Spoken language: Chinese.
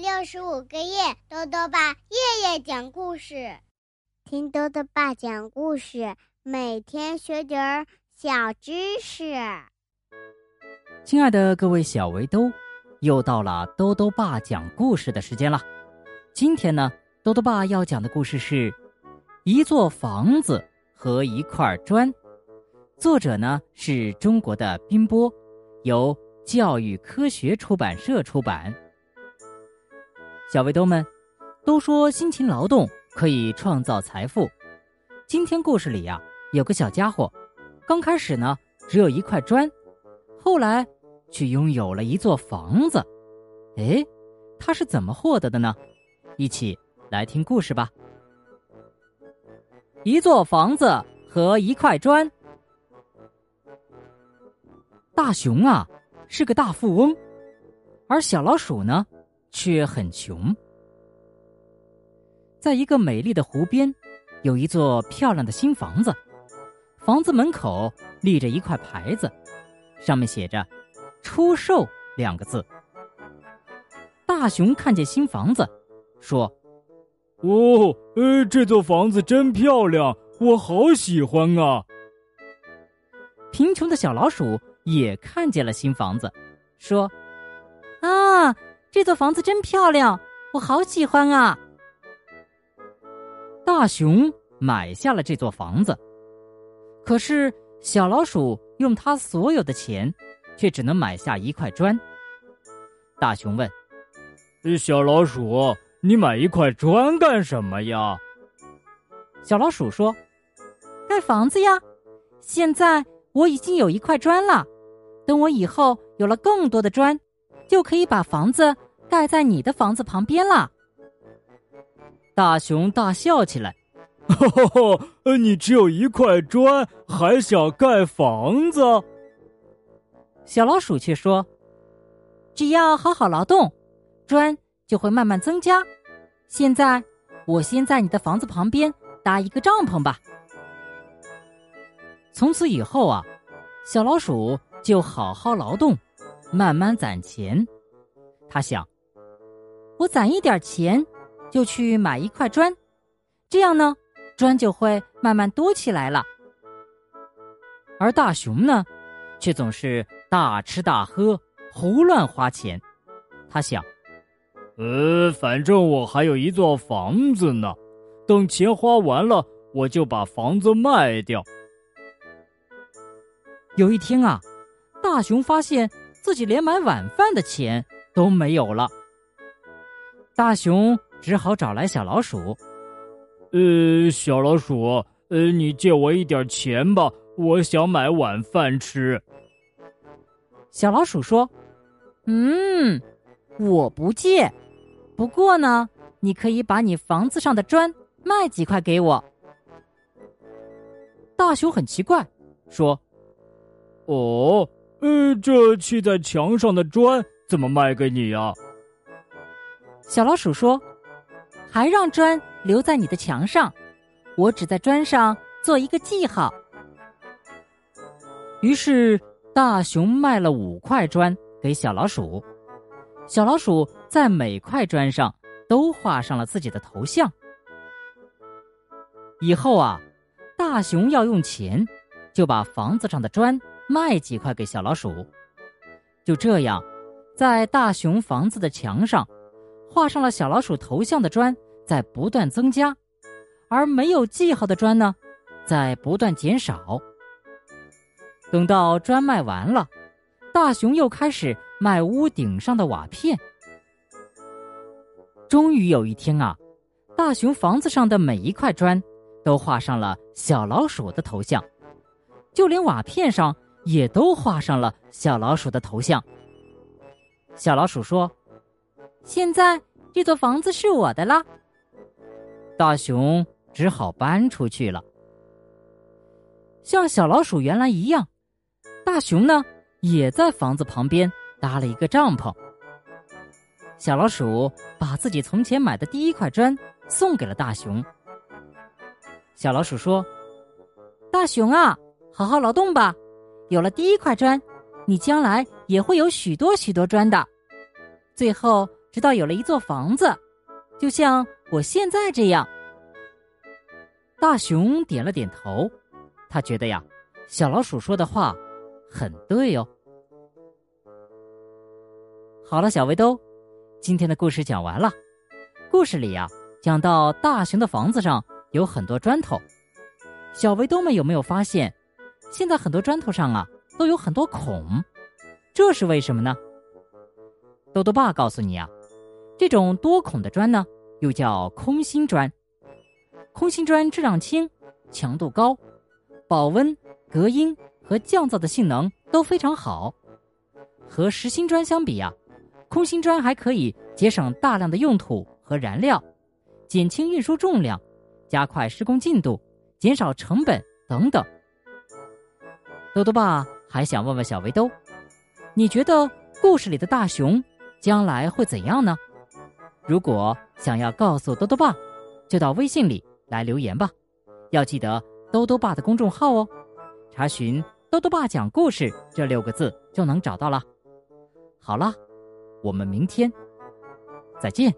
六十五个夜，豆豆爸夜夜讲故事，听豆豆爸讲故事，每天学点儿小知识。亲爱的各位小围兜，又到了豆豆爸讲故事的时间了。今天呢，豆豆爸要讲的故事是《一座房子和一块砖》，作者呢是中国的冰波，由教育科学出版社出版。小围兜们，都说辛勤劳动可以创造财富。今天故事里呀，有个小家伙，刚开始呢只有一块砖，后来却拥有了一座房子。哎，他是怎么获得的呢？一起来听故事吧。一座房子和一块砖。大熊啊是个大富翁，而小老鼠呢？却很穷。在一个美丽的湖边，有一座漂亮的新房子。房子门口立着一块牌子，上面写着“出售”两个字。大熊看见新房子，说：“哦，呃，这座房子真漂亮，我好喜欢啊！”贫穷的小老鼠也看见了新房子，说：“啊！”这座房子真漂亮，我好喜欢啊！大熊买下了这座房子，可是小老鼠用它所有的钱，却只能买下一块砖。大熊问：“小老鼠，你买一块砖干什么呀？”小老鼠说：“盖房子呀！现在我已经有一块砖了，等我以后有了更多的砖。”就可以把房子盖在你的房子旁边了。大熊大笑起来：“哈哈，你只有一块砖，还想盖房子？”小老鼠却说：“只要好好劳动，砖就会慢慢增加。现在，我先在你的房子旁边搭一个帐篷吧。”从此以后啊，小老鼠就好好劳动。慢慢攒钱，他想：我攒一点钱，就去买一块砖，这样呢，砖就会慢慢多起来了。而大熊呢，却总是大吃大喝，胡乱花钱。他想：呃，反正我还有一座房子呢，等钱花完了，我就把房子卖掉。有一天啊，大熊发现。自己连买晚饭的钱都没有了，大熊只好找来小老鼠。呃，小老鼠，呃，你借我一点钱吧，我想买晚饭吃。小老鼠说：“嗯，我不借，不过呢，你可以把你房子上的砖卖几块给我。”大熊很奇怪，说：“哦。”呃，这砌在墙上的砖怎么卖给你呀？小老鼠说：“还让砖留在你的墙上，我只在砖上做一个记号。”于是大熊卖了五块砖给小老鼠，小老鼠在每块砖上都画上了自己的头像。以后啊，大熊要用钱，就把房子上的砖。卖几块给小老鼠，就这样，在大熊房子的墙上画上了小老鼠头像的砖在不断增加，而没有记号的砖呢，在不断减少。等到砖卖完了，大熊又开始卖屋顶上的瓦片。终于有一天啊，大熊房子上的每一块砖都画上了小老鼠的头像，就连瓦片上。也都画上了小老鼠的头像。小老鼠说：“现在这座房子是我的啦。”大熊只好搬出去了。像小老鼠原来一样，大熊呢也在房子旁边搭了一个帐篷。小老鼠把自己从前买的第一块砖送给了大熊。小老鼠说：“大熊啊，好好劳动吧。”有了第一块砖，你将来也会有许多许多砖的。最后，直到有了一座房子，就像我现在这样。大熊点了点头，他觉得呀，小老鼠说的话很对哦。好了，小围兜，今天的故事讲完了。故事里呀，讲到大熊的房子上有很多砖头，小围兜们有没有发现，现在很多砖头上啊都有很多孔，这是为什么呢？豆豆爸告诉你啊，这种多孔的砖呢，又叫空心砖。空心砖质量轻，强度高，保温、隔音和降噪的性能都非常好。和实心砖相比呀，空心砖还可以节省大量的用土。和燃料，减轻运输重量，加快施工进度，减少成本等等。豆豆爸还想问问小围兜，你觉得故事里的大熊将来会怎样呢？如果想要告诉豆豆爸，就到微信里来留言吧。要记得豆豆爸的公众号哦，查询“豆豆爸讲故事”这六个字就能找到了。好了，我们明天再见。